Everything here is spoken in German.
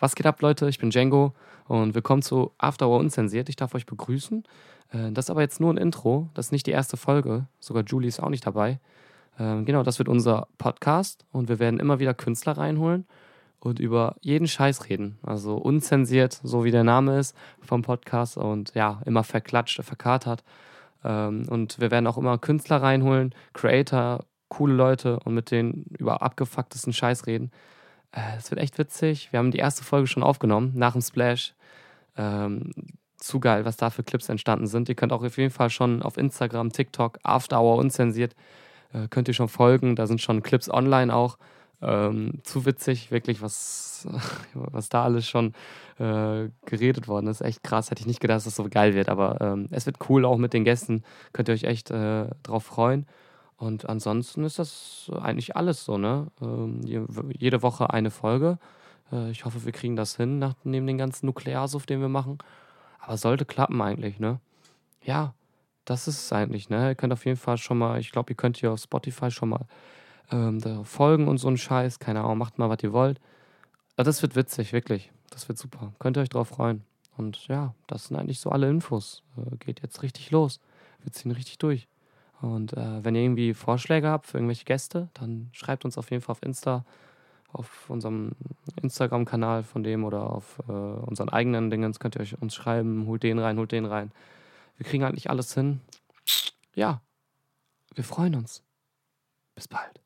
Was geht ab, Leute? Ich bin Django und willkommen zu After Hour Unzensiert. Ich darf euch begrüßen. Äh, das ist aber jetzt nur ein Intro. Das ist nicht die erste Folge. Sogar Julie ist auch nicht dabei. Ähm, genau, das wird unser Podcast und wir werden immer wieder Künstler reinholen und über jeden Scheiß reden. Also unzensiert, so wie der Name ist vom Podcast und ja, immer verklatscht, verkatert. Ähm, und wir werden auch immer Künstler reinholen, Creator, coole Leute und mit denen über abgefucktesten Scheiß reden. Es äh, wird echt witzig. Wir haben die erste Folge schon aufgenommen, nach dem Splash. Ähm, zu geil, was da für Clips entstanden sind. Ihr könnt auch auf jeden Fall schon auf Instagram, TikTok, After Hour unzensiert, äh, könnt ihr schon folgen. Da sind schon Clips online auch. Ähm, zu witzig, wirklich, was, was da alles schon äh, geredet worden ist. Echt krass. Hätte ich nicht gedacht, dass das so geil wird. Aber ähm, es wird cool auch mit den Gästen. Könnt ihr euch echt äh, drauf freuen. Und ansonsten ist das eigentlich alles so, ne? Ähm, jede Woche eine Folge. Äh, ich hoffe, wir kriegen das hin, nach, neben den ganzen Nuklearsuff, den wir machen. Aber sollte klappen eigentlich, ne? Ja, das ist es eigentlich, ne? Ihr könnt auf jeden Fall schon mal, ich glaube, ihr könnt hier auf Spotify schon mal ähm, folgen und so einen Scheiß. Keine Ahnung, macht mal, was ihr wollt. Das wird witzig, wirklich. Das wird super. Könnt ihr euch drauf freuen. Und ja, das sind eigentlich so alle Infos. Äh, geht jetzt richtig los. Wir ziehen richtig durch. Und äh, wenn ihr irgendwie Vorschläge habt für irgendwelche Gäste, dann schreibt uns auf jeden Fall auf Insta, auf unserem Instagram-Kanal von dem oder auf äh, unseren eigenen Dingens könnt ihr euch uns schreiben, holt den rein, holt den rein. Wir kriegen eigentlich alles hin. Ja, wir freuen uns. Bis bald.